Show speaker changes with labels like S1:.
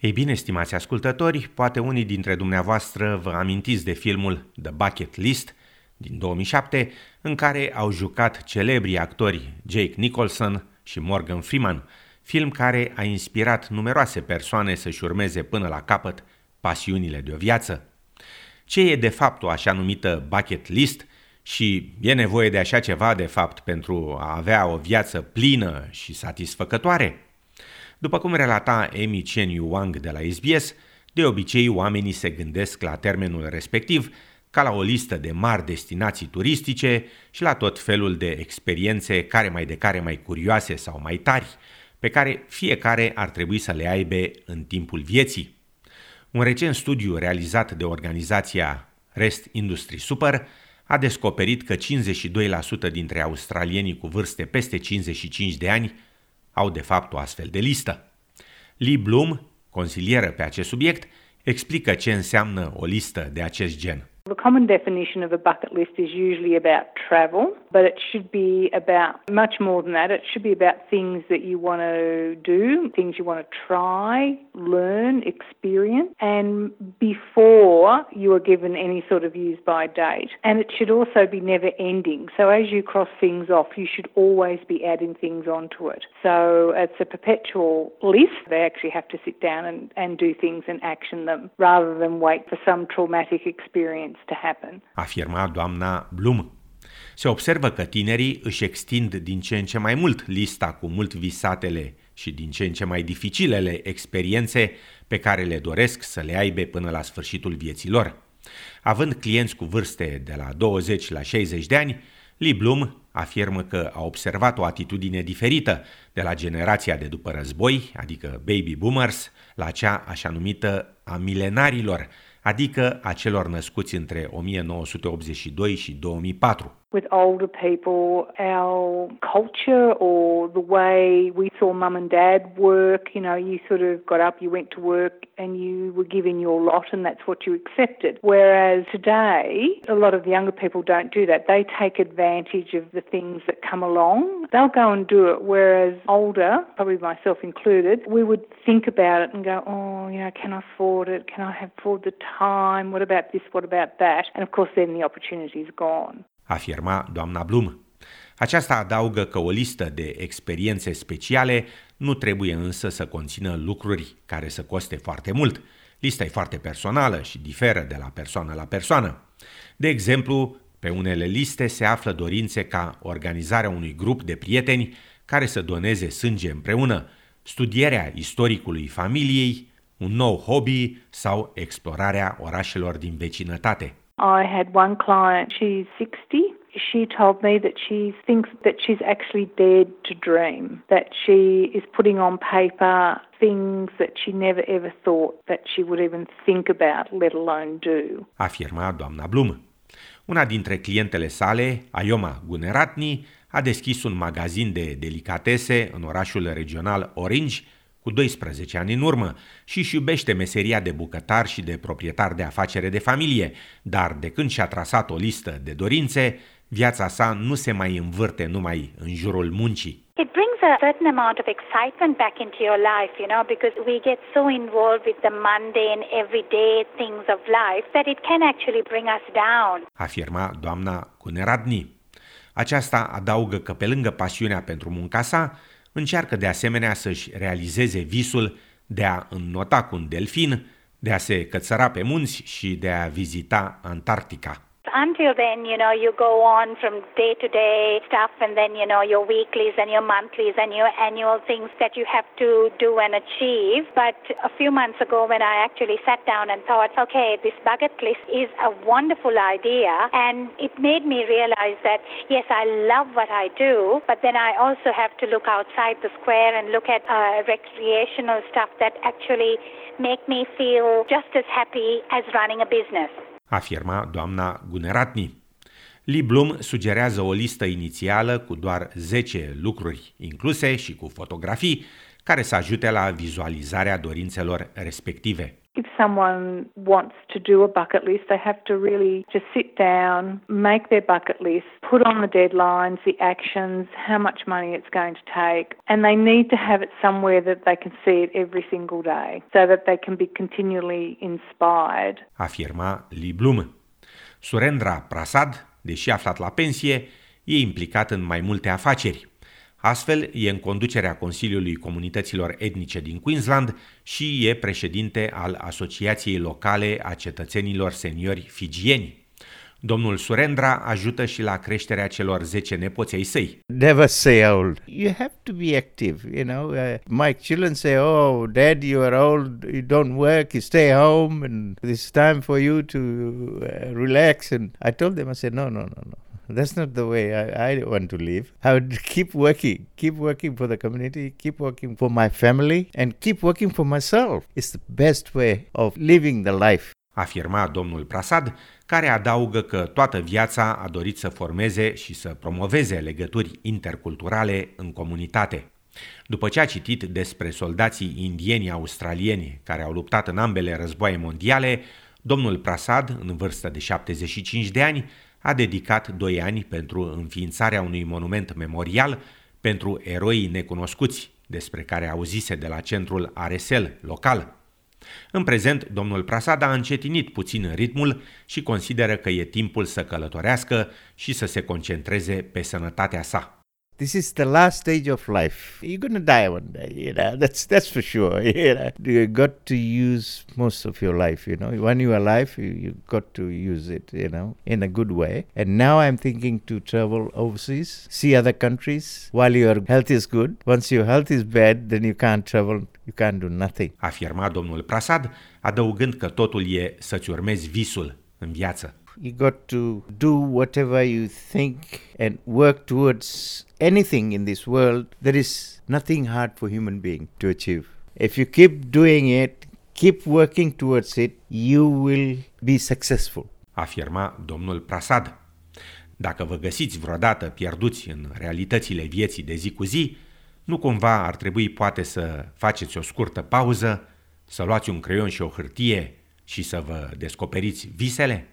S1: Ei bine, stimați ascultători, poate unii dintre dumneavoastră vă amintiți de filmul The Bucket List din 2007, în care au jucat celebrii actori Jake Nicholson și Morgan Freeman, film care a inspirat numeroase persoane să-și urmeze până la capăt pasiunile de o viață. Ce e de fapt o așa numită bucket list și e nevoie de așa ceva de fapt pentru a avea o viață plină și satisfăcătoare? După cum relata Amy Chen Yu Wang de la SBS, de obicei oamenii se gândesc la termenul respectiv ca la o listă de mari destinații turistice și la tot felul de experiențe care mai de care mai curioase sau mai tari, pe care fiecare ar trebui să le aibă în timpul vieții. Un recent studiu realizat de organizația Rest Industry Super a descoperit că 52% dintre australienii cu vârste peste 55 de ani au de fapt o astfel de listă. Lee Bloom, consilieră pe acest subiect, explică ce înseamnă o listă de acest gen.
S2: The common definition of a bucket list is usually about travel, but it should be about much more than that. It should be about things that you want to do, things you want to try, learn, experience, and before you are given any sort of use by date. And it should also be never ending. So as you cross things off, you should always be adding things onto it. So it's a perpetual list. They actually have to sit down and, and do things and action them rather than wait for some traumatic experience to happen.
S1: Afirma doamna Blum. Se observă că tinerii își extind din ce în ce mai mult lista cu mult visatele și din ce în ce mai dificilele experiențe pe care le doresc să le aibă până la sfârșitul vieții lor. Având clienți cu vârste de la 20 la 60 de ani, Lee Bloom afirmă că a observat o atitudine diferită de la generația de după război, adică baby boomers, la cea așa numită a milenarilor, adică a celor născuți între 1982 și 2004.
S2: With older people, our culture or the way we saw mum and dad work, you know, you sort of got up, you went to work and you were given your lot and that's what you accepted. Whereas today, a lot of the younger people don't do that. They take advantage of the things that come along. They'll go and do it. Whereas older, probably myself included, we would think about it and go, oh, you know, can I afford it? Can I have afford the time? What about this? What about that? And of course, then the opportunity is gone.
S1: Afirma doamna Blum. Aceasta adaugă că o listă de experiențe speciale nu trebuie însă să conțină lucruri care să coste foarte mult. Lista e foarte personală și diferă de la persoană la persoană. De exemplu, pe unele liste se află dorințe ca organizarea unui grup de prieteni care să doneze sânge împreună, studierea istoricului familiei, un nou hobby sau explorarea orașelor din vecinătate.
S2: I had one client, she's 60. She told me that she thinks that she's actually dared to dream, that she is putting on paper things that she never ever thought that she would even think about, let alone do.
S1: Afirma doamna Blum. Una dintre clientele sale, Ayoma Guneratni, a deschis un magazin de delicatese în orașul regional Orange cu 12 ani în urmă și își iubește meseria de bucătar și de proprietar de afacere de familie, dar de când și-a trasat o listă de dorințe, viața sa nu se mai învârte numai în jurul muncii.
S3: It brings a certain amount of excitement back into your life, you know, because we get so involved with the mundane, everyday things of life that it can actually bring us down.
S1: Afirma doamna Cuneradni. Aceasta adaugă că pe lângă pasiunea pentru munca sa, Încearcă de asemenea să-și realizeze visul de a înnota cu un delfin, de a se cățăra pe munți și de a vizita Antarctica.
S3: Until then, you know, you go on from day to day stuff and then, you know, your weeklies and your monthlies and your annual things that you have to do and achieve. But a few months ago, when I actually sat down and thought, okay, this bucket list is a wonderful idea, and it made me realize that, yes, I love what I do, but then I also have to look outside the square and look at uh, recreational stuff that actually make me feel just as happy as running a business.
S1: Afirma doamna Guneratni. Lee Bloom sugerează o listă inițială cu doar 10 lucruri incluse și cu fotografii care să ajute la vizualizarea dorințelor respective.
S2: If someone wants to do a bucket list, they have to really just sit down, make their bucket list, put on the deadlines, the actions, how much money it's going to take, and they need to have it somewhere that they can see it every single day so that they can be continually inspired.
S1: Afirma Lee Bloom. Surendra Prasad, deși aflat la pensie, e implicat în mai multe afaceri. Astfel, e în conducerea Consiliului Comunităților Etnice din Queensland și e președinte al Asociației Locale a Cetățenilor Seniori Figieni. Domnul Surendra ajută și la creșterea celor 10 nepoți ai săi.
S4: Never say old. You have to be active, you know. Uh, my children say, oh, dad, you are old, you don't work, you stay home, and it's time for you to uh, relax. And I told them, I said, no, no, no, no. That's not the way I, I want to live. I would keep working, keep working for the community, keep working for my family, and keep working for myself. It's the best way of living the life.
S1: Afirma domnul Prasad, care adaugă că toată viața a dorit să formeze și să promoveze legături interculturale în comunitate. După ce a citit despre soldații indieni australieni care au luptat în ambele războaie mondiale, domnul Prasad, în vârstă de 75 de ani, a dedicat doi ani pentru înființarea unui monument memorial pentru eroii necunoscuți, despre care auzise de la centrul Aresel local. În prezent, domnul Prasad a încetinit puțin ritmul și consideră că e timpul să călătorească și să se concentreze pe sănătatea sa.
S4: This is the last stage of life. You're gonna die one day, you know. That's that's for sure. You know, you got to use most of your life. You know, when you're alive, you you got to use it. You know, in a good way. And now I'm thinking to travel overseas, see other countries while your health is good. Once your health is bad, then you can't travel. You can't do nothing.
S1: Afirma domnul Prasad, adăugând că totul e să-ți urmezi visul în viață.
S4: You got to do whatever you think and work towards anything in this world. There is nothing hard for human being to achieve. If you keep doing it, keep working towards it, you will be successful.
S1: Afirma domnul Prasad. Dacă vă găsiți vreodată pierduți în realitățile vieții de zi cu zi, nu cumva ar trebui poate să faceți o scurtă pauză, să luați un creion și o hârtie și să vă descoperiți visele?